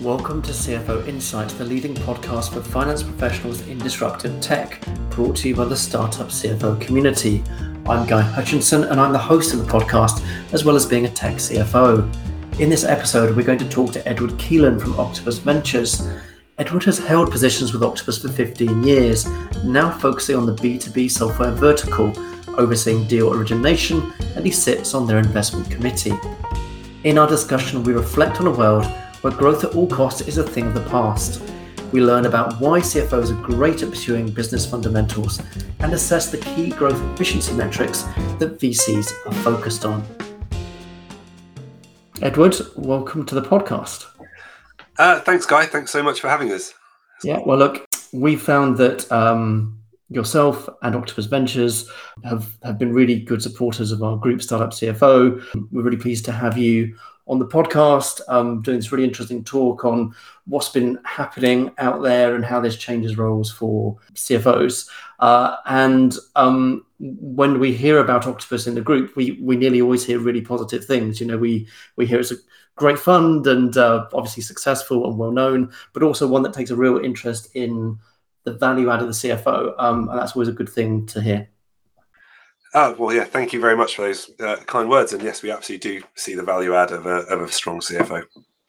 Welcome to CFO Insights, the leading podcast for finance professionals in disruptive tech, brought to you by the startup CFO community. I'm Guy Hutchinson, and I'm the host of the podcast, as well as being a tech CFO. In this episode, we're going to talk to Edward Keelan from Octopus Ventures. Edward has held positions with Octopus for 15 years, now focusing on the B2B software vertical, overseeing deal origination, and he sits on their investment committee. In our discussion, we reflect on a world where growth at all costs is a thing of the past. We learn about why CFOs are great at pursuing business fundamentals and assess the key growth efficiency metrics that VCs are focused on. Edward, welcome to the podcast. Uh, thanks, Guy. Thanks so much for having us. Yeah, well, look, we found that um, yourself and Octopus Ventures have, have been really good supporters of our group startup CFO. We're really pleased to have you on the podcast, um, doing this really interesting talk on what's been happening out there and how this changes roles for CFOs. Uh, and um, when we hear about Octopus in the group, we we nearly always hear really positive things. You know, we we hear it's a great fund and uh, obviously successful and well known, but also one that takes a real interest in the value add of the CFO, um, and that's always a good thing to hear. Oh, well, yeah, thank you very much for those uh, kind words. And yes, we absolutely do see the value add of a, of a strong CFO.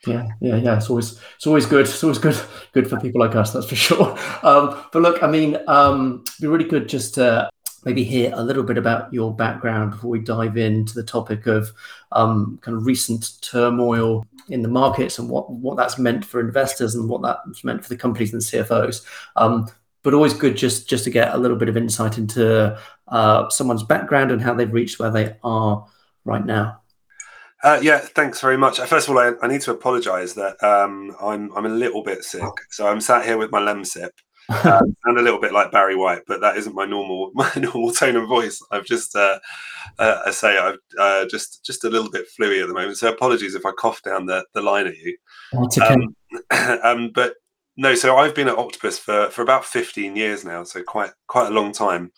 Yeah, yeah, yeah. It's always it's always good. It's always good good for people like us, that's for sure. Um, but look, I mean, um, it'd be really good just to maybe hear a little bit about your background before we dive into the topic of um, kind of recent turmoil in the markets and what what that's meant for investors and what that's meant for the companies and CFOs. Um, but always good just just to get a little bit of insight into uh, someone's background and how they've reached where they are right now. Uh, yeah, thanks very much. Uh, first of all, I, I need to apologise that um, I'm I'm a little bit sick, so I'm sat here with my Lemsip uh, and a little bit like Barry White, but that isn't my normal my normal tone of voice. I've just uh, uh, I say I've uh, just just a little bit fluey at the moment, so apologies if I cough down the, the line at you. Okay. Um, um, but no, so I've been at Octopus for for about 15 years now, so quite quite a long time.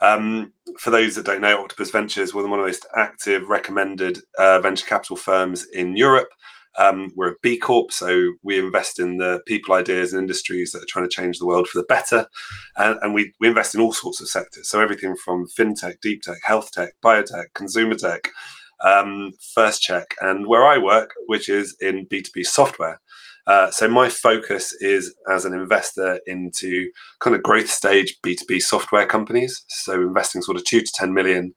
Um, for those that don't know, Octopus Ventures, we're one of the most active, recommended uh, venture capital firms in Europe. Um, we're a B Corp, so we invest in the people, ideas, and industries that are trying to change the world for the better. And, and we, we invest in all sorts of sectors. So everything from fintech, deep tech, health tech, biotech, consumer tech, um, first check, and where I work, which is in B2B software. Uh, so my focus is as an investor into kind of growth stage B2B software companies. So investing sort of two to 10 million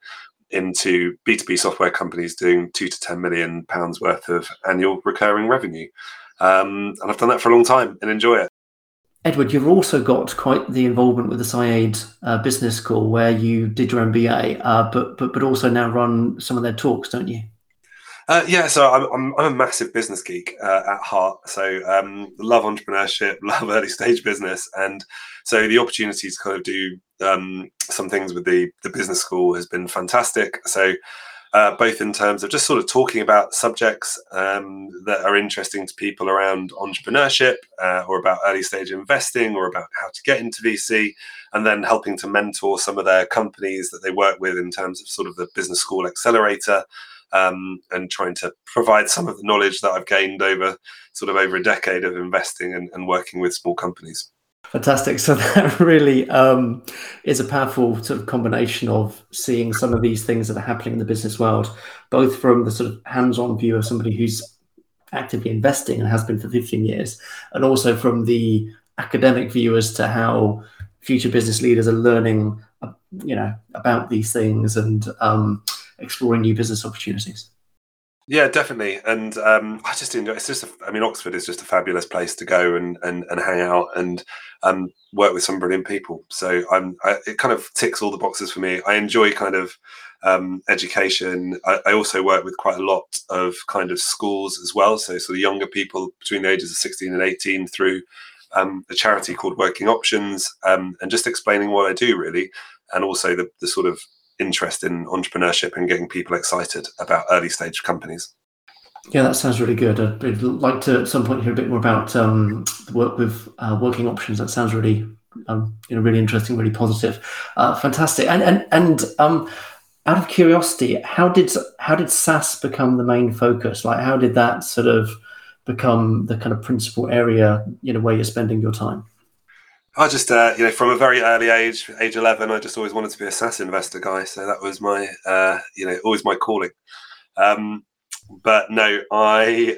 into B2B software companies doing two to 10 million pounds worth of annual recurring revenue. Um, and I've done that for a long time and enjoy it. Edward, you've also got quite the involvement with the Saïd uh, Business School, where you did your MBA, uh, but but but also now run some of their talks, don't you? Uh, yeah, so I'm, I'm, I'm, a massive business geek uh, at heart. So um, love entrepreneurship, love early stage business, and so the opportunity to kind of do um, some things with the the business school has been fantastic. So uh, both in terms of just sort of talking about subjects um, that are interesting to people around entrepreneurship uh, or about early stage investing or about how to get into VC, and then helping to mentor some of their companies that they work with in terms of sort of the business school accelerator um, and trying to provide some of the knowledge that I've gained over sort of over a decade of investing and, and working with small companies. Fantastic. So that really um, is a powerful sort of combination of seeing some of these things that are happening in the business world, both from the sort of hands-on view of somebody who's actively investing and has been for 15 years, and also from the academic view as to how future business leaders are learning, uh, you know, about these things and um, exploring new business opportunities. Yeah, definitely. And um, I just enjoy. It's just. A, I mean, Oxford is just a fabulous place to go and and, and hang out and um, work with some brilliant people. So I'm. I, it kind of ticks all the boxes for me. I enjoy kind of um, education. I, I, also work with quite a lot of kind of schools as well. So sort of younger people between the ages of 16 and 18 through um, a charity called Working Options, um, and just explaining what I do really, and also the the sort of interest in entrepreneurship and getting people excited about early stage companies. Yeah, that sounds really good. I'd, like to at some point hear a bit more about um, work with uh, working options. That sounds really, um, you know, really interesting, really positive, uh, fantastic. And and and um, out of curiosity, how did how did SaaS become the main focus? Like, how did that sort of become the kind of principal area, you know, where you're spending your time? I just, uh, you know, from a very early age, age 11, I just always wanted to be a SaaS investor guy. So that was my, uh, you know, always my calling. Um, but no, I,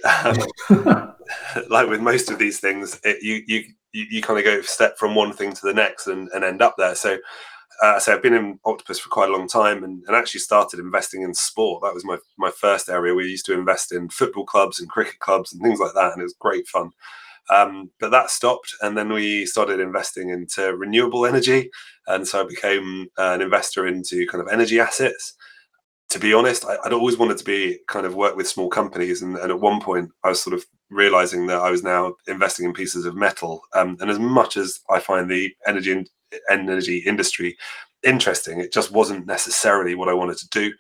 um, like with most of these things, it, you, you, you, you kind of go step from one thing to the next and, and end up there. So, uh, so I've been in Octopus for quite a long time and, and actually started investing in sport. That was my, my first area. We used to invest in football clubs and cricket clubs and things like that. And it was great fun. Um, but that stopped, and then we started investing into renewable energy, and so I became uh, an investor into kind of energy assets. To be honest, I, would always wanted to be kind of work with small companies, and, and, at one point, I was sort of realizing that I was now investing in pieces of metal. Um, and as much as I find the energy in, energy industry interesting, it just wasn't necessarily what I wanted to do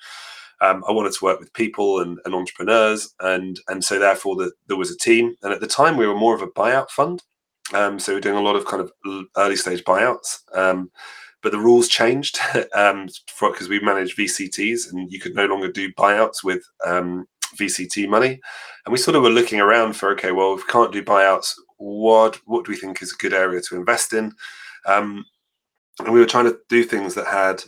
um, I wanted to work with people and, and entrepreneurs, and and so therefore the, there was a team. And at the time, we were more of a buyout fund, um, so we are doing a lot of kind of early stage buyouts. Um, but the rules changed because um, we manage VCTs, and you could no longer do buyouts with um, VCT money. And we sort of were looking around for okay, well, if we can't do buyouts, what what do we think is a good area to invest in? Um, and we were trying to do things that had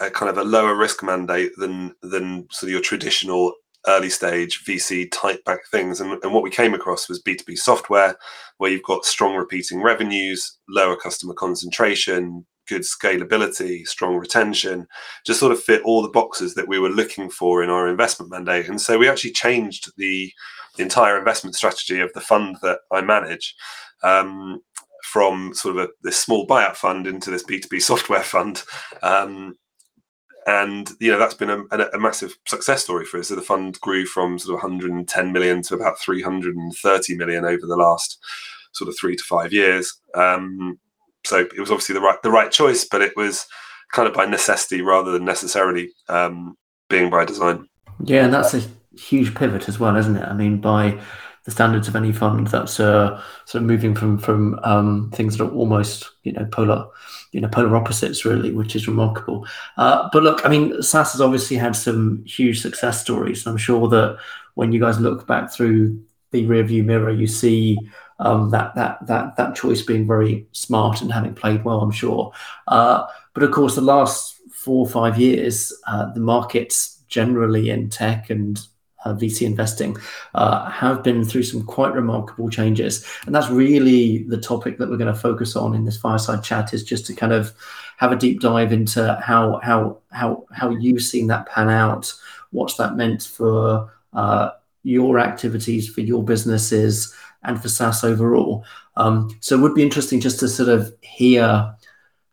a kind of a lower risk mandate than than sort of your traditional early stage VC type back things. And, and what we came across was B2B software, where you've got strong repeating revenues, lower customer concentration, good scalability, strong retention, just sort of fit all the boxes that we were looking for in our investment mandate. And so we actually changed the, the entire investment strategy of the fund that I manage. Um, from sort of a, this small buyout fund into this B2B software fund. Um, and you know that's been a, a, a, massive success story for us. So the fund grew from sort of 110 million to about 330 million over the last sort of three to five years. Um, so it was obviously the right the right choice, but it was kind of by necessity rather than necessarily um, being by design. Yeah, and that's a huge pivot as well, isn't it? I mean, by the standards of any fund that's uh, sort of moving from from um, things that are almost you know polar you know polar opposites really which is remarkable. Uh, but look i mean SaaS has obviously had some huge success stories. I'm sure that when you guys look back through the rearview mirror you see um, that that that that choice being very smart and having played well i'm sure. Uh, but of course the last four or five years uh, the markets generally in tech and uh, VC investing uh, have been through some quite remarkable changes, and that's really the topic that we're going to focus on in this fireside chat. Is just to kind of have a deep dive into how how how how you've seen that pan out, what's that meant for uh, your activities, for your businesses, and for SaaS overall. Um, so it would be interesting just to sort of hear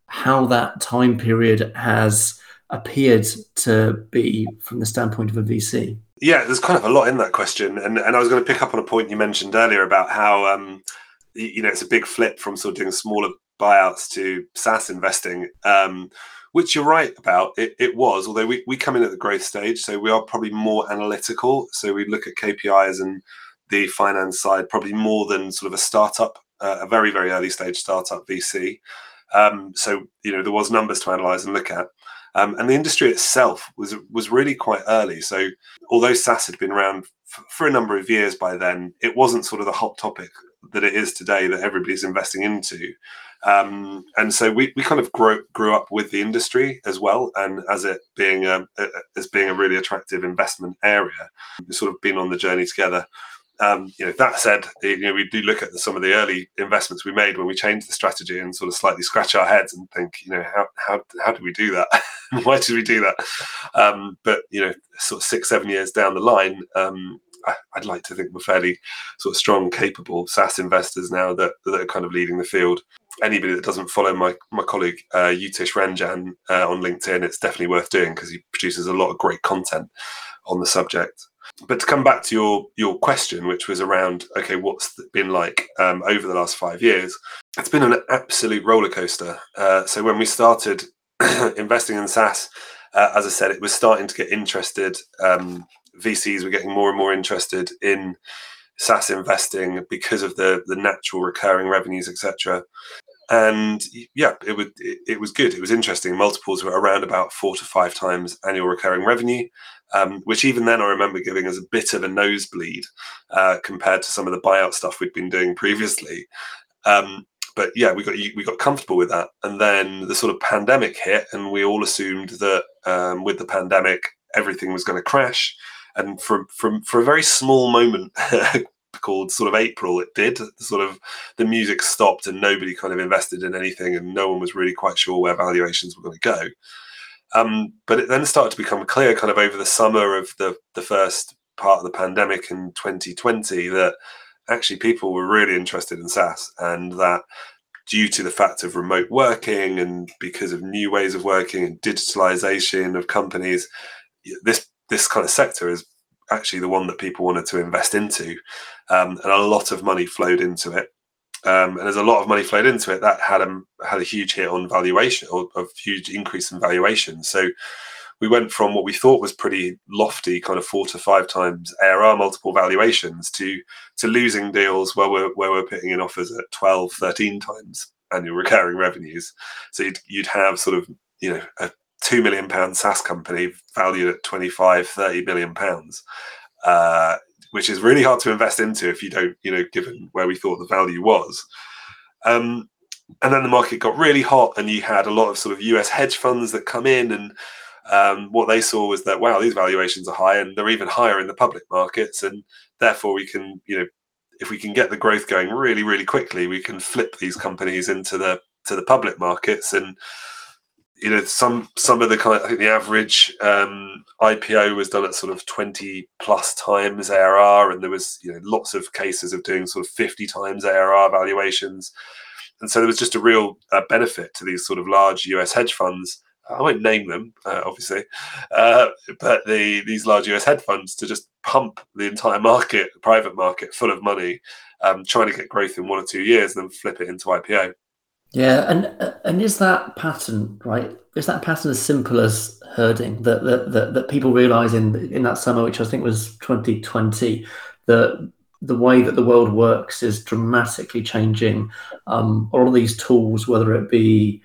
how that time period has appeared to be from the standpoint of a VC. Yeah, there's kind of a lot in that question, and and I was going to pick up on a point you mentioned earlier about how um, you know it's a big flip from sort of doing smaller buyouts to SaaS investing, um, which you're right about. It, it was, although we, we come in at the growth stage, so we are probably more analytical. So we look at KPIs and the finance side probably more than sort of a startup, uh, a very very early stage startup VC. Um, so you know there was numbers to analyze and look at. Um, and the industry itself was was really quite early. So although SaaS had been around f- for a number of years by then, it wasn't sort of the hot topic that it is today that everybody's investing into. Um, and so we, we kind of grew, grew up with the industry as well, and as it being a, a, as being a really attractive investment area, we've sort of been on the journey together. Um, you know, that said, you know, we do look at some of the early investments we made when we changed the strategy and sort of slightly scratch our heads and think, you know, how how how did we do that? Why did we do that? Um, but you know, sort of six seven years down the line, um, I, would like to think we're fairly sort of strong, capable SaaS investors now that that are kind of leading the field. Anybody that doesn't follow my my colleague uh, Yutish Ranjan uh, on LinkedIn, it's definitely worth doing because he produces a lot of great content on the subject but to come back to your your question, which was around okay, what's been like um, over the last five years? It's been an absolute roller coaster. Uh, so when we started investing in SaaS, uh, as I said, it was starting to get interested. Um, VCs were getting more and more interested in SaaS investing because of the the natural recurring revenues, etc. and yeah, it would it, it, was good. It was interesting. Multiples were around about four to five times annual recurring revenue, um, which even then I remember giving us a bit of a nosebleed uh, compared to some of the buyout stuff we'd been doing previously. Um, but yeah, we got we got comfortable with that, and then the sort of pandemic hit, and we all assumed that um, with the pandemic everything was going to crash. And from from for a very small moment called sort of April, it did. Sort of the music stopped and nobody kind of invested in anything, and no one was really quite sure where valuations were going to go. Um, but it then started to become clear, kind of over the summer of the the first part of the pandemic in 2020, that actually people were really interested in SaaS, and that due to the fact of remote working and because of new ways of working and digitalization of companies, this this kind of sector is actually the one that people wanted to invest into, um, and a lot of money flowed into it. Um, and as a lot of money flowed into it, that had a had a huge hit on valuation or a huge increase in valuation. So we went from what we thought was pretty lofty, kind of four to five times ARR multiple valuations to to losing deals where we're where we're putting in offers at 12, 13 times annual recurring revenues. So you'd, you'd have sort of you know a two million pound SaaS company valued at 25, 30 million pounds, uh, which is really hard to invest into if you don't, you know, given where we thought the value was. Um, and then the market got really hot, and you had a lot of sort of US hedge funds that come in, and um, what they saw was that wow, these valuations are high, and they're even higher in the public markets, and therefore we can, you know, if we can get the growth going really, really quickly, we can flip these companies into the to the public markets and you know some some of the kind of, I think the average um, IPO was done at sort of 20 plus times ARR and there was you know lots of cases of doing sort of 50 times ARR valuations. And so there was just a real uh, benefit to these sort of large US hedge funds. I won't name them uh, obviously uh, but the these large US hedge funds to just pump the entire market private market full of money um, trying to get growth in one or two years and then flip it into IPO yeah, and and is that pattern right? Is that pattern as simple as herding that that that, that people realise in in that summer, which I think was 2020, that the way that the world works is dramatically changing. Um, all of these tools, whether it be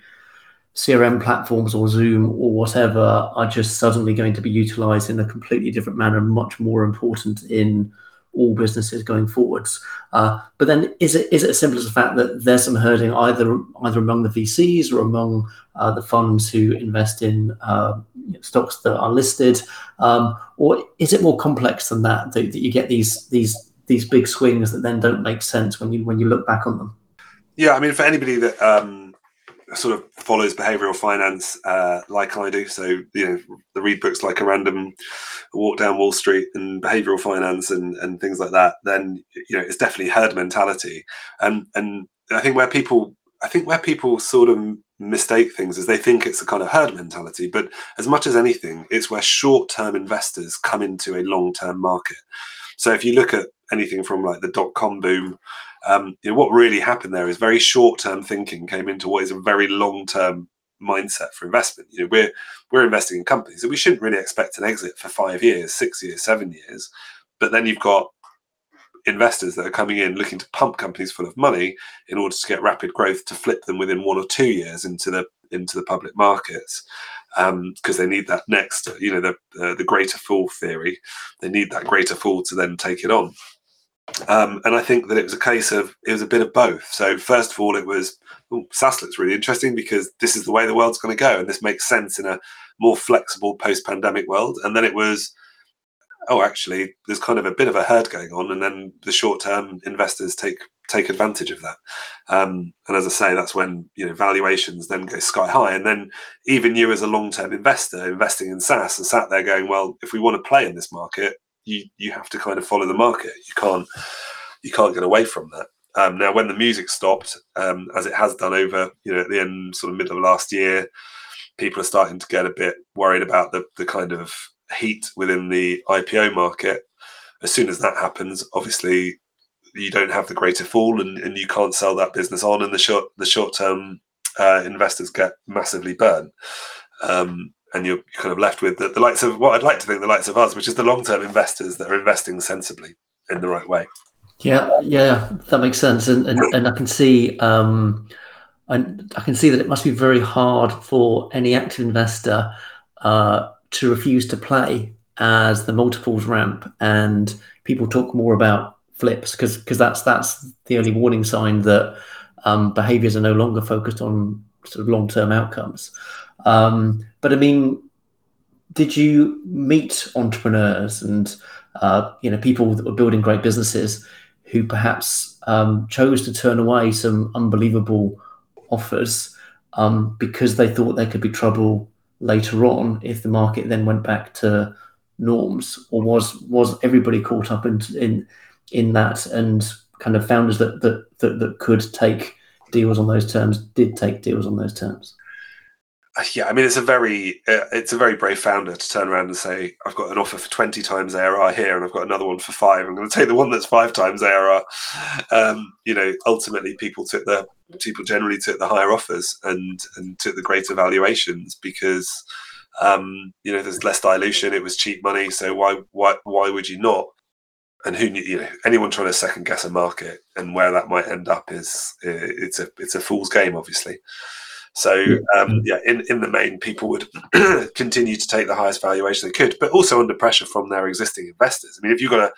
CRM platforms or Zoom or whatever, are just suddenly going to be utilised in a completely different manner, much more important in all businesses going forwards. Uh, but then, is it is it as simple as the fact that there's some herding either either among the VCs or among uh, the funds who invest in uh, stocks that are listed, um, or is it more complex than that, that? That you get these these these big swings that then don't make sense when you when you look back on them. Yeah, I mean, for anybody that um sort of follows behavioral finance uh, like I do. So you know, the read books like a random walk down Wall Street and behavioral finance and and things like that. Then you know, it's definitely herd mentality. And and I think where people I think where people sort of mistake things is they think it's a kind of herd mentality. But as much as anything, it's where short term investors come into a long term market. So if you look at anything from like the dot com boom um, you know, what really happened there is very short-term thinking came into what is a very long-term mindset for investment. You know, we're we're investing in companies that we shouldn't really expect an exit for five years, six years, seven years. But then you've got investors that are coming in looking to pump companies full of money in order to get rapid growth to flip them within one or two years into the into the public markets because um, they need that next you know the uh, the greater fool theory they need that greater fool to then take it on um, and I think that it was a case of it was a bit of both. So first of all, it was oh, SaaS looks really interesting because this is the way the world's going to go, and this makes sense in a more flexible post-pandemic world. And then it was, oh, actually, there's kind of a bit of a herd going on, and then the short-term investors take take advantage of that. Um, and as I say, that's when you know valuations then go sky high, and then even you as a long-term investor investing in SaaS and sat there going, well, if we want to play in this market, you you have to kind of follow the market. You can't you can't get away from that. Um, now, when the music stopped, um, as it has done over you know at the end sort of middle of last year, people are starting to get a bit worried about the the kind of heat within the IPO market. As soon as that happens, obviously you don't have the greater fool, and, and you can't sell that business on and the short the short term uh, investors get massively burned. Um, and you're kind of left with the, the likes of what I'd like to think the likes of us, which is the long term investors that are investing sensibly in the right way. Yeah, yeah, that makes sense, and and, and I can see. Um, and I can see that it must be very hard for any active investor uh, to refuse to play as the multiples ramp and people talk more about flips because because that's that's the only warning sign that um, behaviors are no longer focused on sort of long term outcomes. Um, but I mean, did you meet entrepreneurs and uh, you know people that were building great businesses who perhaps um, chose to turn away some unbelievable offers um, because they thought there could be trouble later on if the market then went back to norms, or was was everybody caught up in in in that and kind of founders that that that, that could take deals on those terms did take deals on those terms? Yeah, I mean it's a very uh, it's a very brave founder to turn around and say I've got an offer for twenty times ARR here, and I've got another one for five. I'm going to take the one that's five times ARR. Um, you know, ultimately, people took the people generally took the higher offers and and took the greater valuations because um, you know there's less dilution. It was cheap money, so why why why would you not? And who you know anyone trying to second guess a market and where that might end up is it's a it's a fool's game, obviously. So um, yeah, in, in the main, people would continue to take the highest valuation they could, but also under pressure from their existing investors. I mean, if you've got a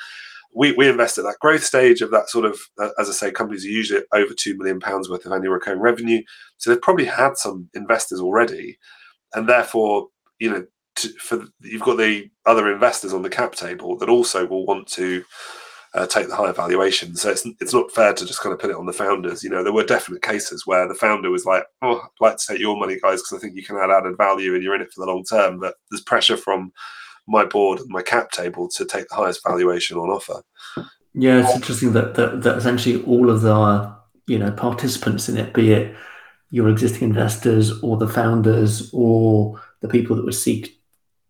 we, we invest at that growth stage of that sort of, uh, as I say, companies are usually over two million pounds worth of annual recurring revenue. So they've probably had some investors already, and therefore, you know, to, for you've got the other investors on the cap table that also will want to uh, take the higher valuation. So it's it's not fair to just kind of put it on the founders. You know, there were definite cases where the founder was like, "Oh, I'd like to take your money, guys, because I think you can add added value and you're in it for the long term." But there's pressure from my board and my cap table to take the highest valuation on offer. Yeah, it's interesting that that, that essentially all of the you know participants in it, be it your existing investors or the founders or the people that would seek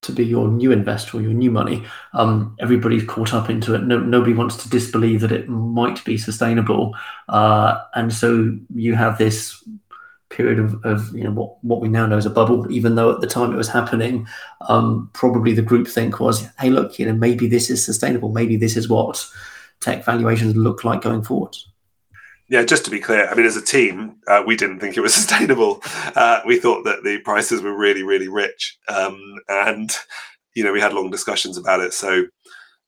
to be your new investor or your new money. Um, everybody's caught up into it. No, nobody wants to disbelieve that it might be sustainable, uh, and so you have this period of, of, you know what what we now know as a bubble. Even though at the time it was happening, um, probably the group think was, hey, look, you know, maybe this is sustainable. Maybe this is what tech valuations look like going forward yeah, just to be clear, I mean, as a team, uh, we didn't think it was sustainable. Uh, we thought that the prices were really, really rich, um, and you know, we had long discussions about it. So,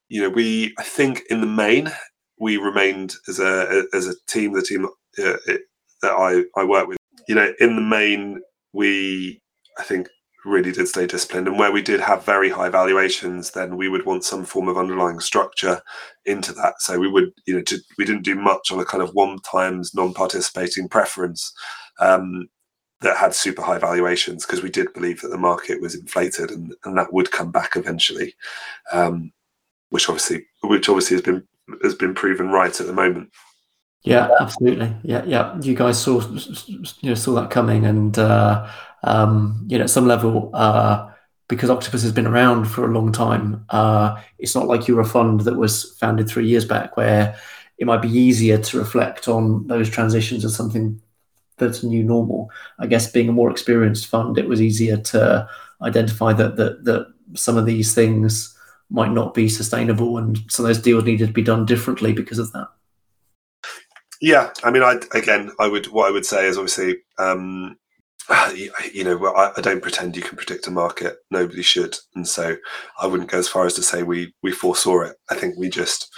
you know, we, I think, in the main, we remained as a as a team, the team uh, it, that I I work with. You know, in the main, we, I think, really did stay disciplined. And where we did have very high valuations, then we would want some form of underlying structure into that. So we would, you know, to, we didn't do much on a kind of one times non-participating preference um, that had super high valuations because we did believe that the market was inflated and, and that would come back eventually, um, which obviously, which obviously has been has been proven right at the moment. Yeah, absolutely. Yeah, yeah. You guys saw you know saw that coming, and uh, um, you know, at some level, uh, because Octopus has been around for a long time, uh, it's not like you're a fund that was founded three years back, where it might be easier to reflect on those transitions as something that's new normal. I guess being a more experienced fund, it was easier to identify that that that some of these things might not be sustainable, and some of those deals needed to be done differently because of that. Yeah, I mean, I again, I would what I would say is obviously um, Ah, you know, I, don't pretend you can predict a market. Nobody should, and so I wouldn't go as far as to say we we foresaw it. I think we just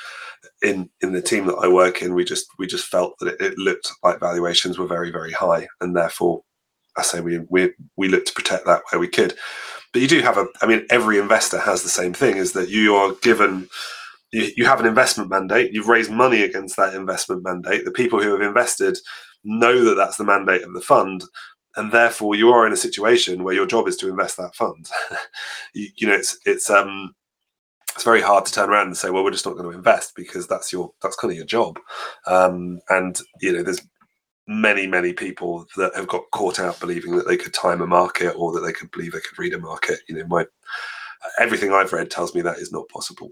in in the team that I work in, we just we just felt that it, it looked like valuations were very very high, and therefore, I say we we we looked to protect that where we could. But you do have a, I mean, every investor has the same thing: is that you are given you have an investment mandate. You've raised money against that investment mandate. The people who have invested know that that's the mandate of the fund and therefore you are in a situation where your job is to invest that fund. you, you, know, it's it's um it's very hard to turn around and say, well, we're just not going to invest because that's your that's kind of your job. Um, and you know, there's many many people that have got caught out believing that they could time a market or that they could believe they could read a market. You know, my everything I've read tells me that is not possible.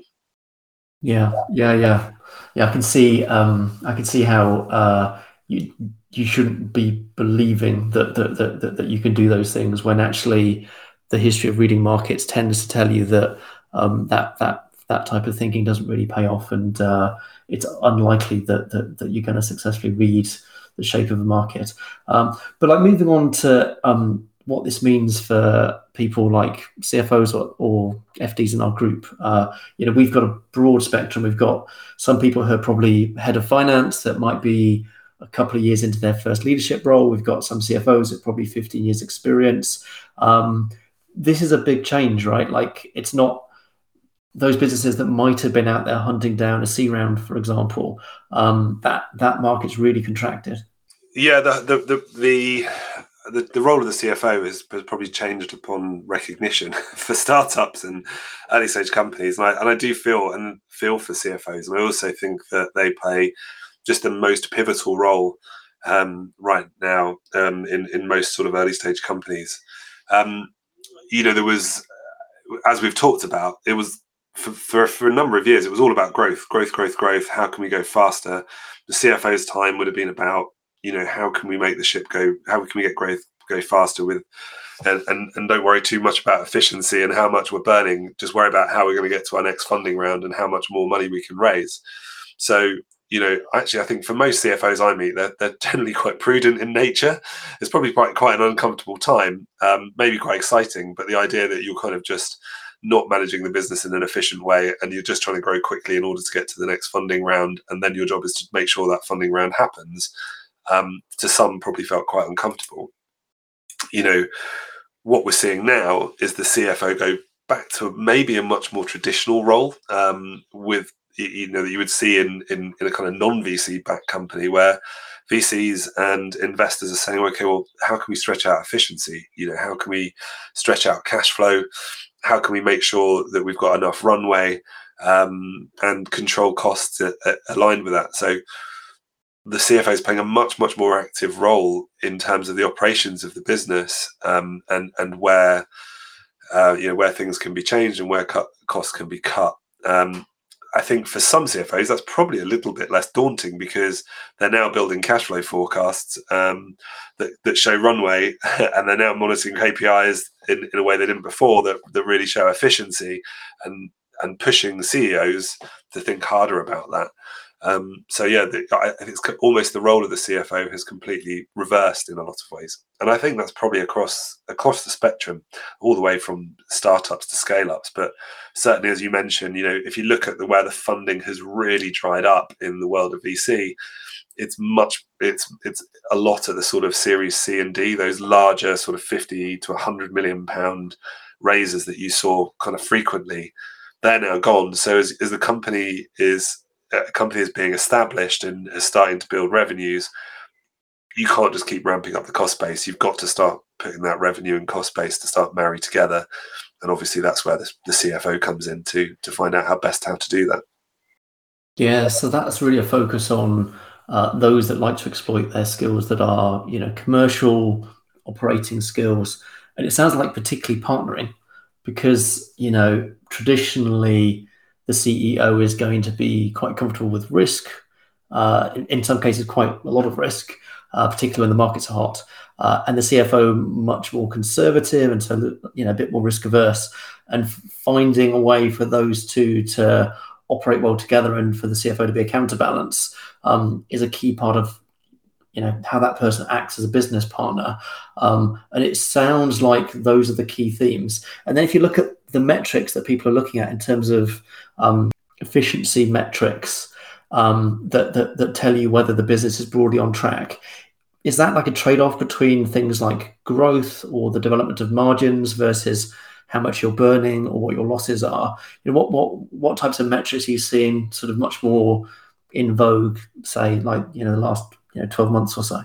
Yeah, yeah, yeah, yeah. I can see, um, I can see how uh, you you shouldn't be believing that that, that that you can do those things when actually the history of reading markets tends to tell you that um, that that that type of thinking doesn't really pay off, and uh, it's unlikely that, that that you're going to successfully read the shape of the market. Um, but like moving on to um, what this means for people like CFOs or, or FDs in our group. Uh, you know, we've got a broad spectrum. We've got some people who are probably head of finance that might be a couple of years into their first leadership role. We've got some CFOs at probably 15 years experience. Um, this is a big change, right? Like it's not those businesses that might have been out there hunting down a C round, for example. Um, that that market's really contracted. Yeah, the the the, the the, the role of the CFO has, has probably changed upon recognition for startups and early stage companies, and I, and I do feel and feel for CFOs, and I also think that they play just the most pivotal role um, right now um, in in most sort of early stage companies. Um, you know, there was, as we've talked about, it was for, for, for a number of years, it was all about growth, growth, growth, growth. How can we go faster? The CFO's time would have been about you know how can we make the ship go how can we get growth go faster with and, and, and don't worry too much about efficiency and how much we're burning just worry about how we're going to get to our next funding round and how much more money we can raise so you know actually i think for most cfos i meet they're, they're generally quite prudent in nature it's probably quite quite an uncomfortable time um, maybe quite exciting but the idea that you're kind of just not managing the business in an efficient way and you're just trying to grow quickly in order to get to the next funding round and then your job is to make sure that funding round happens um, to some probably felt quite uncomfortable. You know, what we're seeing now is the CFO go back to maybe a much more traditional role um, with you know that you would see in, in in a kind of non VC backed company where VCs and investors are saying, okay, well, how can we stretch out efficiency? You know, how can we stretch out cash flow? How can we make sure that we've got enough runway um, and control costs aligned with that? So the CFO is playing a much much more active role in terms of the operations of the business um, and and where uh, you know where things can be changed and where cut, costs can be cut. Um, I think for some CFOs that's probably a little bit less daunting because they're now building cash flow forecasts um, that, that show runway and they're now monitoring KPIs in, in a way they didn't before that, that really show efficiency and and pushing CEOs to think harder about that. Um, so yeah, the, I think it's almost the role of the CFO has completely reversed in a lot of ways, and I think that's probably across across the spectrum, all the way from startups to scale ups. But certainly, as you mentioned, you know, if you look at the where the funding has really dried up in the world of VC, it's much it's it's a lot of the sort of Series C and D, those larger sort of fifty to hundred million pound raises that you saw kind of frequently. They're now gone. So as, as the company is a company is being established and is starting to build revenues, you can't just keep ramping up the cost base. You've got to start putting that revenue and cost base to start marry together. And obviously, that's where the, the CFO comes in to to find out how best how to do that. Yeah, so that's really a focus on uh, those that like to exploit their skills that are, you know, commercial operating skills, and it sounds like particularly partnering, because you know traditionally the CEO is going to be quite comfortable with risk, uh, in, in, some cases, quite a lot of risk, uh, particularly when the markets are hot. Uh, and the CFO much more conservative and so you know a bit more risk averse. And finding a way for those two to operate well together and for the CFO to be a counterbalance um, is a key part of you know how that person acts as a business partner um, and it sounds like those are the key themes and then if you look at the metrics that people are looking at in terms of um, efficiency metrics um, that, that, that tell you whether the business is broadly on track. Is that like a trade off between things like growth or the development of margins versus how much you're burning or what your losses are? You know, what what what types of metrics are you seeing sort of much more in vogue, say, like you know, the last you know twelve months or so?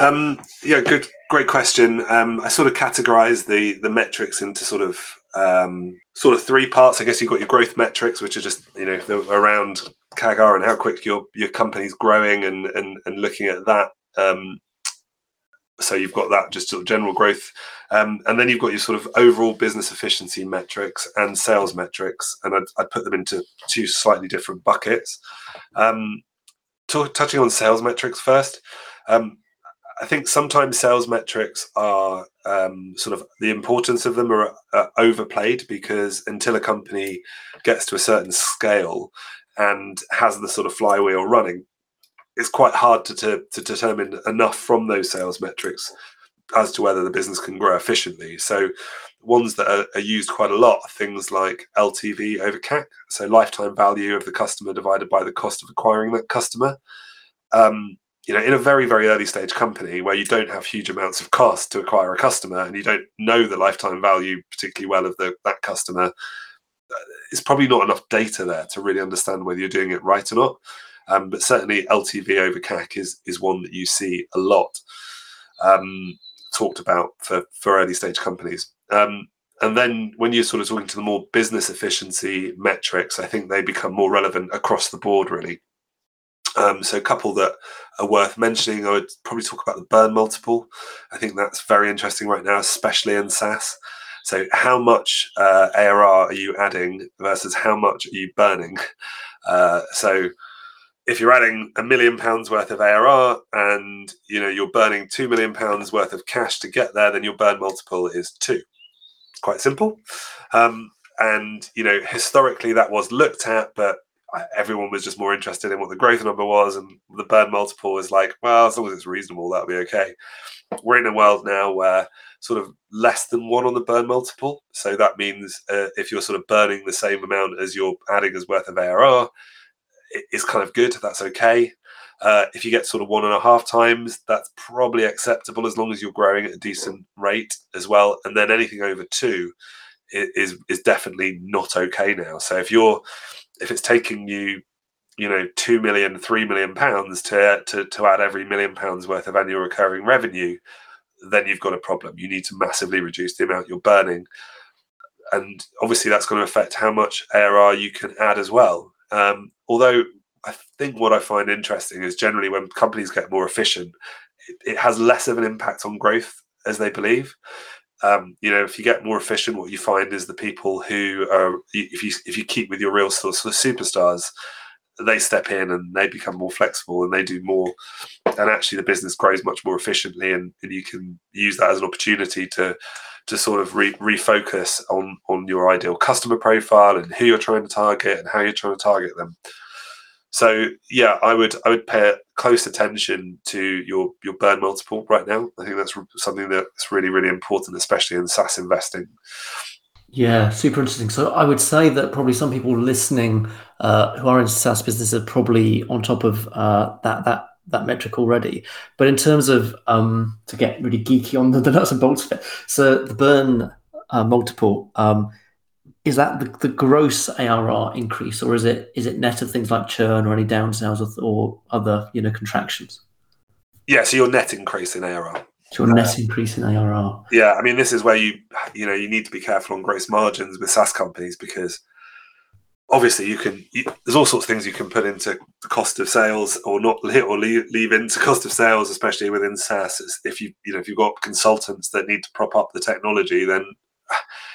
Um, yeah, good, great question. Um, I sort of categorize the the metrics into sort of um, sort of three parts. I guess you've got your growth metrics, which are just you know around CAGR and how quick your your company's growing, and and and looking at that. Um, so you've got that just sort of general growth, um, and then you've got your sort of overall business efficiency metrics and sales metrics, and I'd, I'd put them into two slightly different buckets. Um, t- touching on sales metrics first. Um, I think sometimes sales metrics are um, sort of the importance of them are uh, overplayed because until a company gets to a certain scale and has the sort of flywheel running, it's quite hard to, to, to determine enough from those sales metrics as to whether the business can grow efficiently. So ones that are, are, used quite a lot are things like LTV over CAC, so lifetime value of the customer divided by the cost of acquiring that customer. Um, you know, in a very very early stage company where you don't have huge amounts of cost to acquire a customer and you don't know the lifetime value particularly well of the, that customer, uh, it's probably not enough data there to really understand whether you're doing it right or not. Um, but certainly LTV over CAC is is one that you see a lot. Um, talked about for, for early stage companies. Um, and then when you're sort of talking to the more business efficiency metrics, I think they become more relevant across the board, really. Um, so a couple that are worth mentioning, I would probably talk about the burn multiple. I think that's very interesting right now, especially in SaaS. So how much uh, ARR are you adding versus how much are you burning? Uh, so if you're adding a million pounds worth of ARR and you know you're burning two million pounds worth of cash to get there, then your burn multiple is two. Quite simple. Um, and you know historically that was looked at, but everyone was just more interested in what the growth number was, and the burn multiple was like, well, as long as it's reasonable, that'll be okay. We're in a world now where sort of less than one on the burn multiple. So that means uh, if you're sort of burning the same amount as you're adding as worth of ARR, it's kind of good. That's okay. Uh, if you get sort of one and a half times, that's probably acceptable as long as you're growing at a decent rate as well. And then anything over two is is definitely not okay now. So if you're if it's taking you you know two million three million pounds to, to to add every million pounds worth of annual recurring revenue then you've got a problem. You need to massively reduce the amount you're burning. And obviously that's going to affect how much ARR you can add as well. Um, although I think what I find interesting is generally when companies get more efficient, it, it has less of an impact on growth as they believe. Um, you know, if you get more efficient, what you find is the people who are, if you if you keep with your real sort of superstars, they step in and they become more flexible and they do more, and actually the business grows much more efficiently, and, and you can use that as an opportunity to to sort of re- refocus on on your ideal customer profile and who you're trying to target and how you're trying to target them. So yeah, I would I would pay close attention to your your burn multiple right now. I think that's something that's really really important, especially in SaaS investing. Yeah, super interesting. So I would say that probably some people listening uh, who are in SaaS business are probably on top of uh, that that that metric already. But in terms of um, to get really geeky on the, the nuts and bolts of it, so the burn uh, multiple um, is that the, the gross ARR increase, or is it is it net of things like churn or any downsales or, or other you know contractions? Yeah, so your net increase in ARR. So your net uh, increase in ARR. Yeah, I mean this is where you you know you need to be careful on gross margins with SaaS companies because obviously you can you, there's all sorts of things you can put into the cost of sales or not or leave, leave into cost of sales especially within SaaS if you you know if you've got consultants that need to prop up the technology then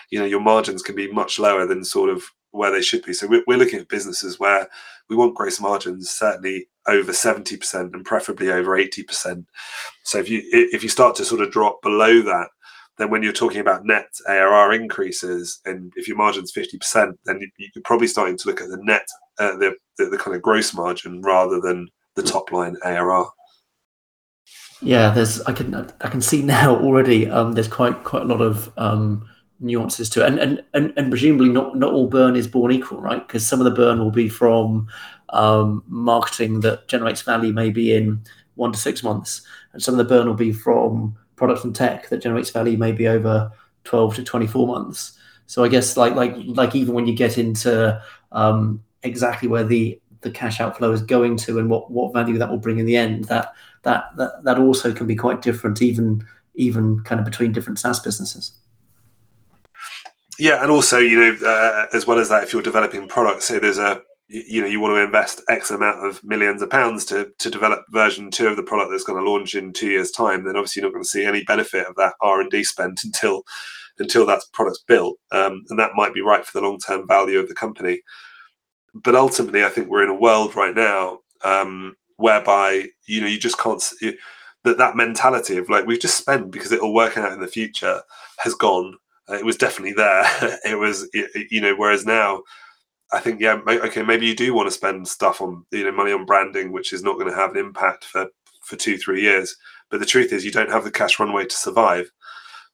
you know your margins can be much lower than sort of where they should be so we're, we're looking at businesses where we want gross margins certainly over 70% and preferably over 80% so if you if you start to sort of drop below that then when you're talking about net ARR increases, and if your margin's fifty percent, then you're probably starting to look at the net, uh, the, the, the kind of gross margin rather than the top line ARR. Yeah, there's I can I can see now already. Um, there's quite quite a lot of um, nuances to it, and and and, and presumably not not all burn is born equal, right? Because some of the burn will be from um, marketing that generates value maybe in one to six months, and some of the burn will be from product and tech that generates value maybe over 12 to 24 months. So I guess like like like even when you get into um, exactly where the the cash outflow is going to and what what value that will bring in the end, that that that, that also can be quite different even even kind of between different SaaS businesses. Yeah, and also you know uh, as well as that, if you're developing products, say there's a you know you want to invest x amount of millions of pounds to to develop version 2 of the product that's going to launch in 2 years time then obviously you're not going to see any benefit of that r&d spent until until that product's built um, and that might be right for the long-term value of the company. But ultimately i think we're in a world right now um, whereby you know you just can't that that mentality of like we've just spent because it'll work out in the future has gone uh, it was definitely there it was you know whereas now I think yeah, okay, maybe you do want to spend stuff on you know money on branding, which is not going to have an impact for for two three years. But the truth is, you don't have the cash runway to survive.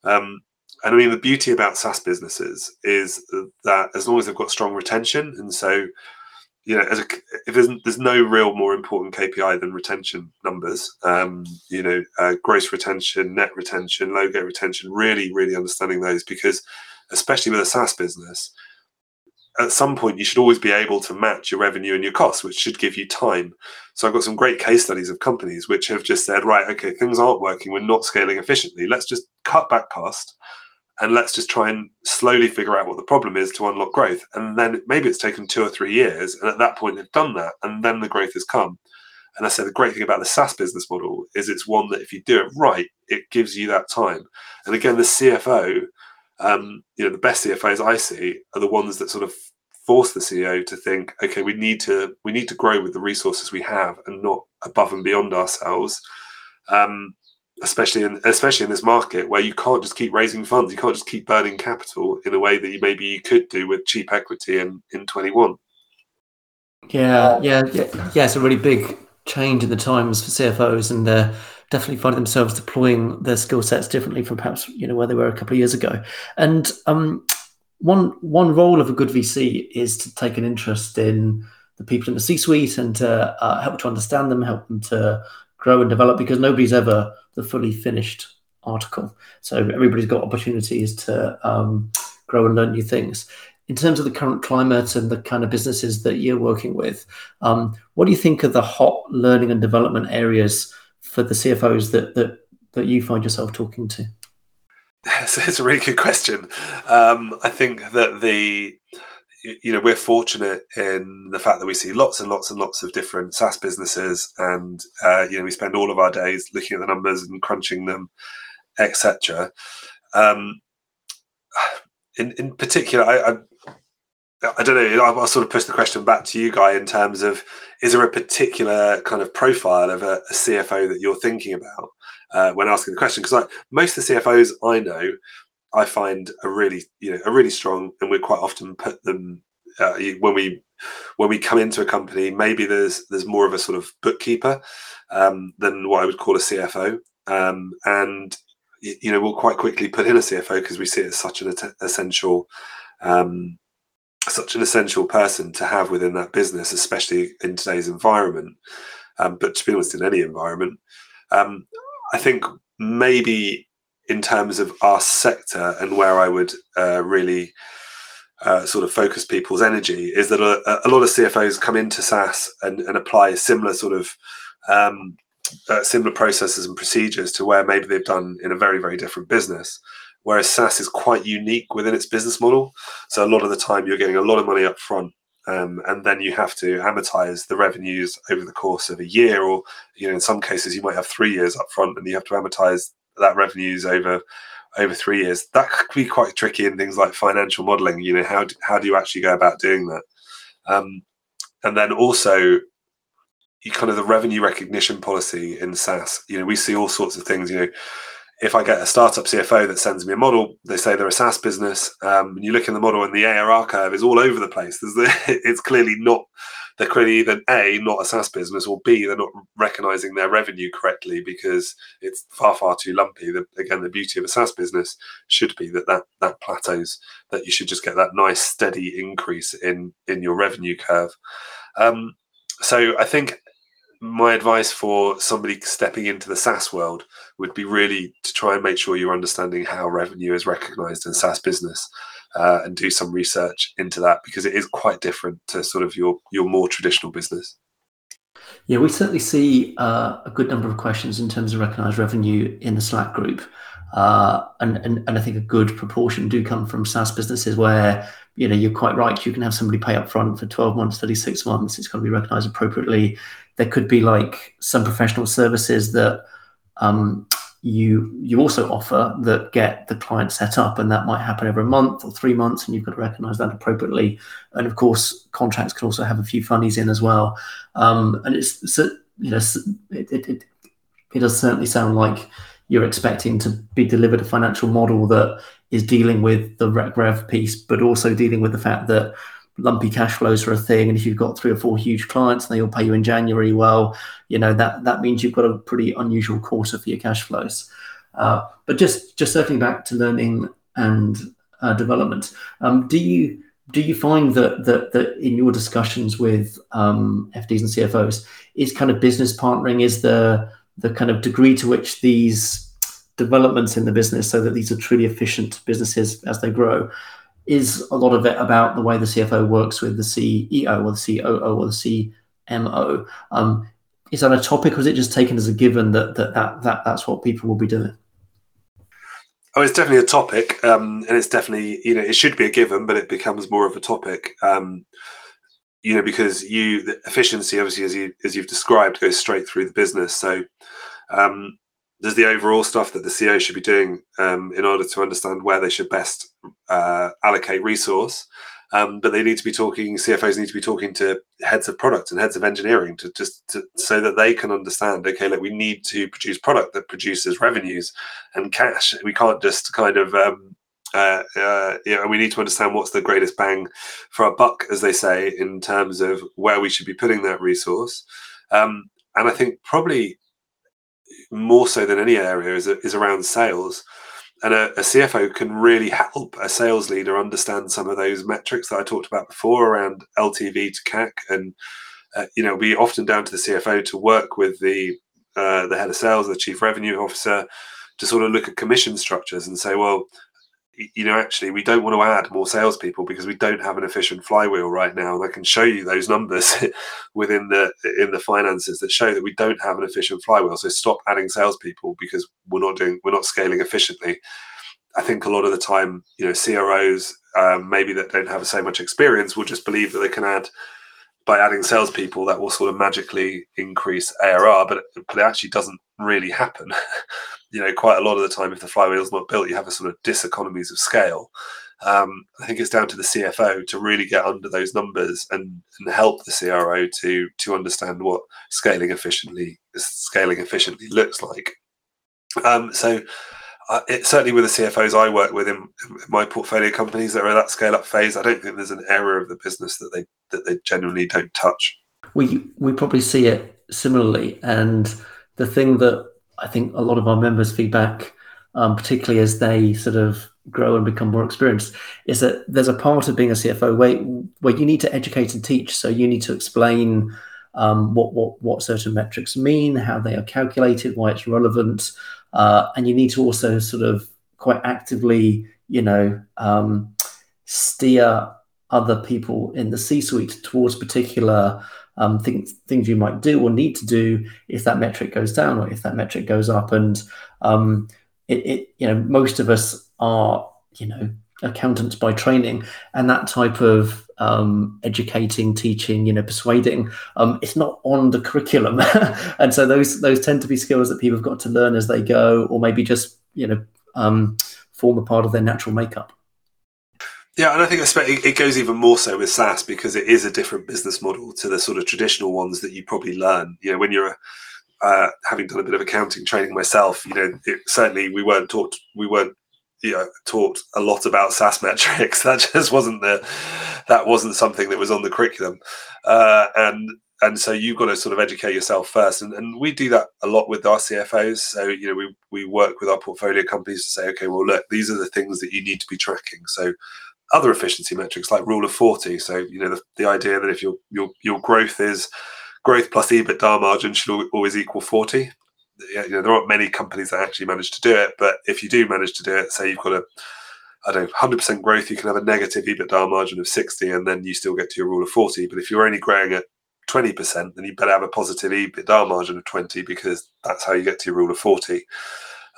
Um, and I mean, the beauty about SaaS businesses is that as long as they've got strong retention, and so you know, as a, if there's, there's no real more important KPI than retention numbers, um, you know, uh, gross retention, net retention, logo retention, really, really understanding those because, especially with a SaaS business, at some point you should always be able to match your revenue and your costs, which should give you time. So I've got some great case studies of companies which have just said, right, okay, things aren't working, we're not scaling efficiently. Let's just cut back cost and let's just try and slowly figure out what the problem is to unlock growth. And then maybe it's taken two or three years, and at that point they've done that, and then the growth has come. And I said the great thing about the SaaS business model is it's one that if you do it right, it gives you that time. And again, the CFO, um, you know, the best CFOs I see are the ones that sort of force the CEO to think, okay, we need to we need to grow with the resources we have and not above and beyond ourselves. Um, especially in especially in this market where you can't just keep raising funds, you can't just keep burning capital in a way that you maybe you could do with cheap equity in in 21. Yeah, yeah, yeah, yeah. It's a really big change in the times for CFOs, and they're definitely finding themselves deploying their skill sets differently from perhaps you know where they were a couple of years ago. And um, one one role of a good VC is to take an interest in the people in the C-suite and to uh, help to understand them, help them to grow and develop, because nobody's ever the fully finished article. So everybody's got opportunities to um, grow and learn new things. In terms of the current climate and the kind of businesses that you're working with, um, what do you think are the hot learning and development areas for the CFOs that that that you find yourself talking to? it's a really good question. Um, I think that the you know we're fortunate in the fact that we see lots and lots and lots of different SaaS businesses, and uh, you know we spend all of our days looking at the numbers and crunching them, etc. Um, in in particular, I, I I don't know. I'll, sort of push the question back to you, Guy, in terms of is there a particular kind of profile of a, a CFO that you're thinking about uh, when asking the question? Because like most of the CFOs I know, I find are really, you know, are really strong, and we quite often put them uh, when we when we come into a company. Maybe there's there's more of a sort of bookkeeper um, than what I would call a CFO, um, and you know we'll quite quickly put in a CFO because we see it as such an essential. Um, such an essential person to have within that business, especially in today's environment. Um, but to be honest, in any environment, um, I think maybe in terms of our sector and where I would uh, really uh, sort of focus people's energy is that a, a, lot of CFOs come into SaaS and, and apply similar sort of um, uh, similar processes and procedures to where maybe they've done in a very very different business whereas SaaS is quite unique within its business model. So a lot of the time you're getting a lot of money up front. Um, and then you have to amortize the revenues over the course of a year, or you know, in some cases you might have three years up front, and you have to amortize that revenues over over three years. That could be quite tricky in things like financial modeling. You know, how do, how do you actually go about doing that? Um, and then also you kind of the revenue recognition policy in SaaS. You know, we see all sorts of things. You know, if I get a startup CFO that sends me a model, they say they're a SaaS business, um, and you look in the model and the ARR curve is all over the place. The, it's clearly not, they're clearly either A, not a SaaS business, or B, they're not recognizing their revenue correctly because it's far, far too lumpy. The, again, the beauty of a SaaS business should be that, that that plateaus, that you should just get that nice steady increase in, in your revenue curve. Um, so I think my advice for somebody stepping into the SaaS world would be really to try and make sure you're understanding how revenue is recognized in SaaS business uh, and do some research into that because it is quite different to sort of your your more traditional business. Yeah, we certainly see uh, a good number of questions in terms of recognized revenue in the Slack group. Uh, and, and, and I think a good proportion do come from SaaS businesses where you know you're quite right. You can have somebody pay up front for 12 months, 36 months. It's going to be recognized appropriately there could be like some professional services that um, you you also offer that get the client set up, and that might happen every month or three months, and you've got to recognise that appropriately. And of course, contracts can also have a few funnies in as well. Um, and it's so, you know it, it, it, it does certainly sound like you're expecting to be delivered a financial model that is dealing with the rec rev piece, but also dealing with the fact that lumpy cash flows are a thing, and if you've got three or four huge clients and they all pay you in January, well, you know that that means you've got a pretty unusual quarter for your cash flows. Uh, but just just circling back to learning and uh, development, um, do you do you find that that that in your discussions with um, FDs and CFOs is kind of business partnering is the the kind of degree to which these developments in the business so that these are truly efficient businesses as they grow is a lot of it about the way the CFO works with the CEO or the COO or the CMO. Um, is that a topic, or is it just taken as a given that that, that, that that's what people will be doing? Oh, it's definitely a topic, um, and it's definitely you know it should be a given, but it becomes more of a topic. Um, you know, because you the efficiency, obviously, as you as you've described, goes straight through the business. So um, there's the overall stuff that the CEO should be doing um, in order to understand where they should best uh, allocate resource. Um, but they need to be talking. CFOs need to be talking to heads of product and heads of engineering to just to, so that they can understand. Okay, like we need to produce product that produces revenues and cash. We can't just kind of um, uh, uh, know, we need to understand what's the greatest bang for our buck, as they say, in terms of where we should be putting that resource. Um, and I think probably more so than any area is, is around sales. And a, a, CFO can really help a sales leader understand some of those metrics that I talked about before around LTV to CAC. And, uh, you know, be often down to the CFO to work with the, uh, the head of sales, the chief revenue officer, to sort of look at commission structures and say, well, you know, actually, we don't want to add more salespeople because we don't have an efficient flywheel right now. And I can show you those numbers within the in the finances that show that we don't have an efficient flywheel. So stop adding salespeople because we're not doing we're not scaling efficiently. I think a lot of the time, you know, CROs um, maybe that don't have so much experience will just believe that they can add by adding salespeople that will sort of magically increase ARR, but but it actually doesn't really happen. you know, quite a lot of the time, if the flywheel's not built, you have a sort of diseconomies of scale. Um, I think it's down to the CFO to really get under those numbers and, and help the CRO to to understand what scaling efficiently scaling efficiently looks like. Um, so, it, certainly with the CFOs I work with in, my portfolio companies that are at that scale up phase, I don't think there's an area of the business that they that they genuinely don't touch. We we probably see it similarly, and the thing that I think a lot of our members feedback, um, particularly as they sort of grow and become more experienced, is that there's a part of being a CFO where, where you need to educate and teach. So you need to explain um, what, what, what certain metrics mean, how they are calculated, why it's relevant. Uh, and you need to also sort of quite actively, you know, um, steer other people in the C-suite towards particular um, things things you might do or need to do if that metric goes down or if that metric goes up. And um, it, it, you know, most of us are, you know, accountants by training, and that type of um, educating, teaching, you know, persuading, um, it's not on the curriculum, and so those those tend to be skills that people have got to learn as they go, or maybe just you know um, form a part of their natural makeup. Yeah, and I think it goes even more so with SaaS because it is a different business model to the sort of traditional ones that you probably learn. You know, when you're uh, having done a bit of accounting training myself, you know, it, certainly we weren't taught we weren't you know taught a lot about SaaS metrics. That just wasn't the that wasn't something that was on the curriculum, uh, and and so you've got to sort of educate yourself first. And, and we do that a lot with our cfos so you know we, we work with our portfolio companies to say okay well look these are the things that you need to be tracking. So other efficiency metrics like rule of 40 so you know the, the idea that if your your your growth is growth plus ebitda margin should always equal 40 you know there aren't many companies that actually manage to do it but if you do manage to do it say you've got a I don't know, 100% growth, you can have a negative EBITDA margin of 60 and then you still get to your rule of 40. But if you're only growing at 20%, then you better have a positive EBITDA margin of 20 because that's how you get to your rule of 40.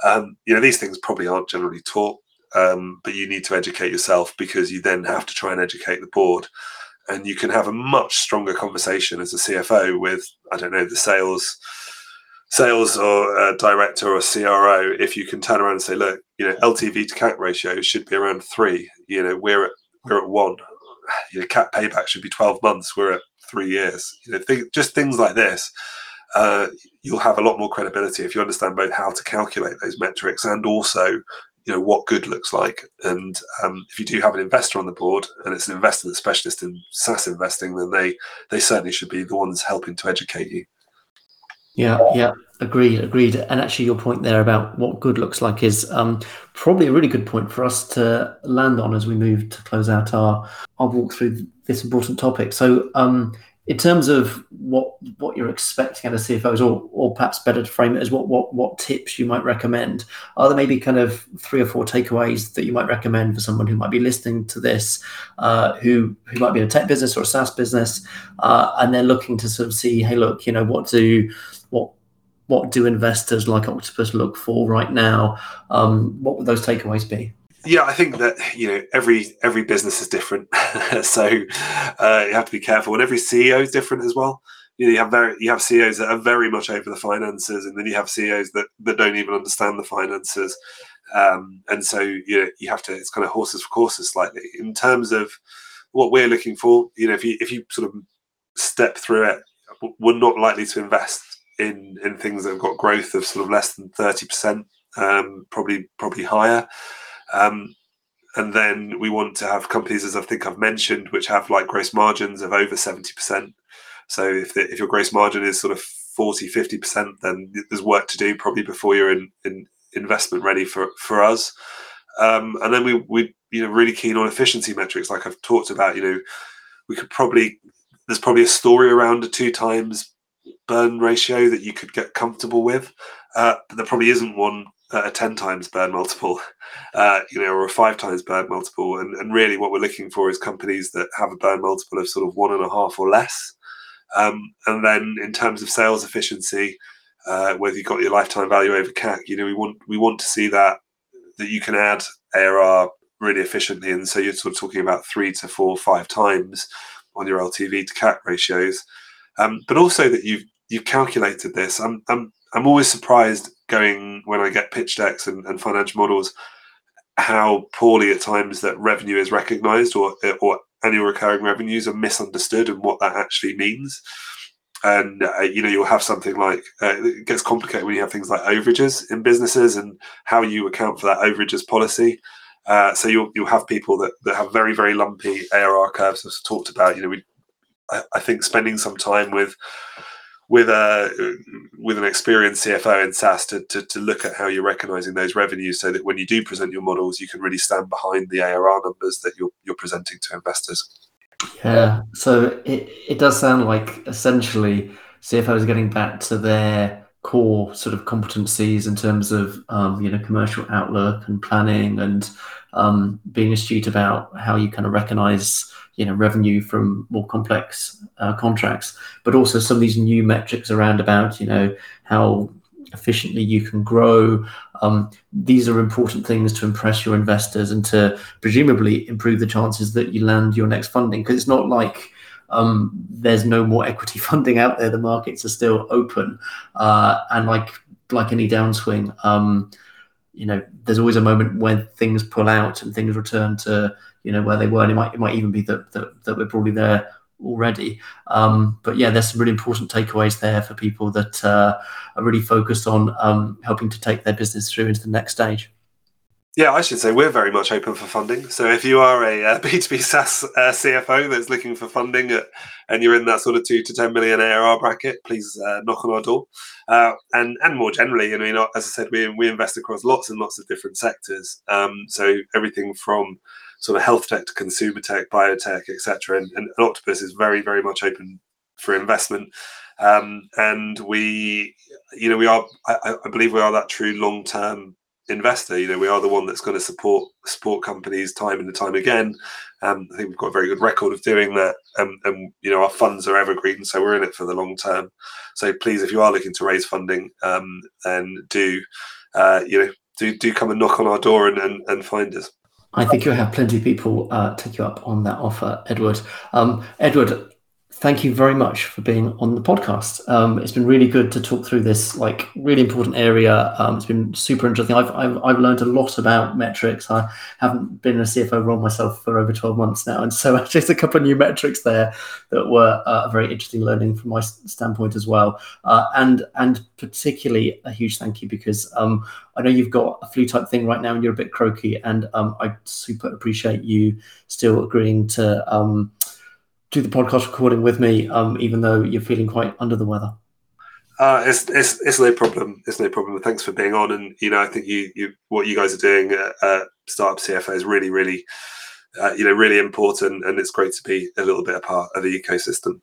Um, you know, these things probably aren't generally taught um, but you need to educate yourself because you then have to try and educate the board. And you can have a much stronger conversation as a CFO with, I don't know, the sales sales or director or CRO if you can turn around and say, look, you know, LTV to CAC ratio should be around three. You know, we're at we're at one. You know, CAC payback should be twelve months. We're at three years. You know, th- just things like this. Uh, you'll have a lot more credibility if you understand both how to calculate those metrics and also you know what good looks like. And um, if you do have an investor on the board and it's an investor that's specialist in SaaS investing, then they they certainly should be the ones helping to educate you. Yeah, yeah, agreed, agreed. And actually, your point there about what good looks like is um, probably a really good point for us to land on as we move to close out our our walk through this important topic. So, um, in terms of what what you're expecting out of CFOs, or or perhaps better to frame it as what what what tips you might recommend, are there maybe kind of three or four takeaways that you might recommend for someone who might be listening to this, uh, who who might be in a tech business or a SaaS business, uh, and they're looking to sort of see, hey, look, you know, what do what do investors like Octopus look for right now? Um, what would those takeaways be? Yeah, I think that you know every every business is different, so uh, you have to be careful, and every CEO is different as well. You, know, you have very you have CEOs that are very much over the finances, and then you have CEOs that that don't even understand the finances, um, and so you know you have to it's kind of horses for courses slightly in terms of what we're looking for. You know, if you if you sort of step through it, we're not likely to invest in in things that have got growth of sort of less than thirty percent, um, probably probably higher. Um, and then we want to have companies, as I think I've mentioned, which have like gross margins of over seventy percent. So if the, if your gross margin is sort of 40, 50 percent, then there's work to do probably before you're in, in investment ready for for us. Um, and then we we you know really keen on efficiency metrics, like I've talked about. You know, we could probably there's probably a story around a two times burn ratio that you could get comfortable with. Uh, but there probably isn't one at a 10 times burn multiple, uh, you know, or a five times burn multiple. And, and really what we're looking for is companies that have a burn multiple of sort of one and a half or less. Um, and then in terms of sales efficiency, uh, whether you've got your lifetime value over CAC, you know, we want we want to see that that you can add ARR really efficiently. And so you're sort of talking about three to four, five times on your LTV to CAC ratios. Um, but also that you've you've calculated this. I'm I'm I'm always surprised going when I get pitch decks and, and financial models how poorly at times that revenue is recognized or or annual recurring revenues are misunderstood and what that actually means. And uh, you know you'll have something like uh, it gets complicated when you have things like overages in businesses and how you account for that overages policy. Uh, so you'll you'll have people that, that have very very lumpy ARR curves as talked about. You know we I, I think spending some time with with a with an experienced CFO in SaaS to, to, to look at how you're recognizing those revenues so that when you do present your models, you can really stand behind the ARR numbers that you're you're presenting to investors. Yeah. So it, it does sound like essentially CFOs getting back to their core sort of competencies in terms of um, you know commercial outlook and planning and um, being astute about how you kind of recognize you know revenue from more complex uh, contracts, but also some of these new metrics around about you know how efficiently you can grow. Um, these are important things to impress your investors and to presumably improve the chances that you land your next funding. Because it's not like um, there's no more equity funding out there; the markets are still open, uh, and like like any downswing. Um, you know, there's always a moment when things pull out and things return to you know where they were. And it might it might even be that that, that we're probably there already. Um, but yeah, there's some really important takeaways there for people that uh, are really focused on um, helping to take their business through into the next stage. Yeah, I should say we're very much open for funding. So if you are a uh, B2B SaaS uh, CFO that's looking for funding at, and you're in that sort of two to 10 million ARR bracket, please uh, knock on our door. Uh, and and more generally, I mean, as I said, we, we invest across lots and lots of different sectors. Um, so everything from sort of health tech to consumer tech, biotech, etc. And, and, Octopus is very, very much open for investment. Um, and we, you know, we are, I, I believe we are that true long term investor. You know, we are the one that's going to support support companies time and time again. Um, I think we've got a very good record of doing that, um, and you know our funds are evergreen, so we're in it for the long term. So please, if you are looking to raise funding, um, then do uh, you know do do come and knock on our door and, and, and find us. I think you'll have plenty of people uh, take you up on that offer, Edward. Um, Edward, thank you very much for being on the podcast. Um, it's been really good to talk through this like really important area. Um, it's been super interesting. I've, I've, I've learned a lot about metrics. I haven't been in a CFO role myself for over 12 months now. And so just a couple of new metrics there that were uh, very interesting learning from my standpoint as well. Uh, and, and particularly a huge thank you because um, I know you've got a flu type thing right now and you're a bit croaky and um, I super appreciate you still agreeing to um, do the podcast recording with me, um, even though you're feeling quite under the weather. Uh, it's, it's it's no problem. It's no problem. Thanks for being on. And you know, I think you you what you guys are doing at, at Startup CFO is really really uh, you know really important, and it's great to be a little bit a part of the ecosystem.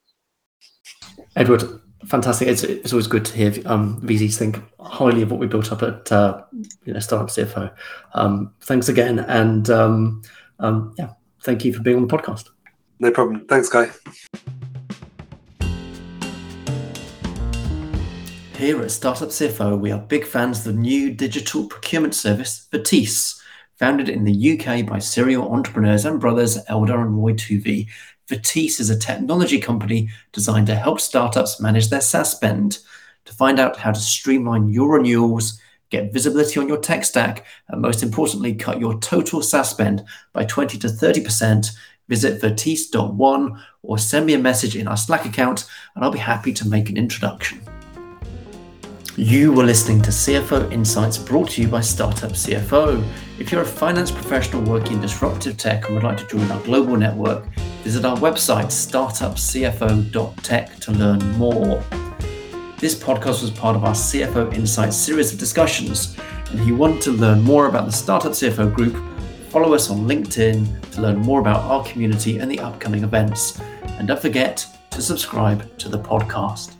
Edward, fantastic. It's, it's always good to hear um, VCs think highly of what we built up at uh, you know Startup CFO. Um, thanks again, and um, um, yeah, thank you for being on the podcast. No problem. Thanks, Guy. Here at Startup CFO, we are big fans of the new digital procurement service, Vertice. Founded in the UK by serial entrepreneurs and brothers Eldar and Roy Tuvey, Vertice is a technology company designed to help startups manage their SaaS spend. To find out how to streamline your renewals, get visibility on your tech stack, and most importantly, cut your total SaaS spend by 20 to 30%, visit vertice.one or send me a message in our Slack account, and I'll be happy to make an introduction. You were listening to CFO Insights brought to you by Startup CFO. If you're a finance professional working in disruptive tech and would like to join our global network, visit our website startupcfo.tech to learn more. This podcast was part of our CFO Insights series of discussions, and if you want to learn more about the Startup CFO group, follow us on LinkedIn to learn more about our community and the upcoming events. And don't forget to subscribe to the podcast.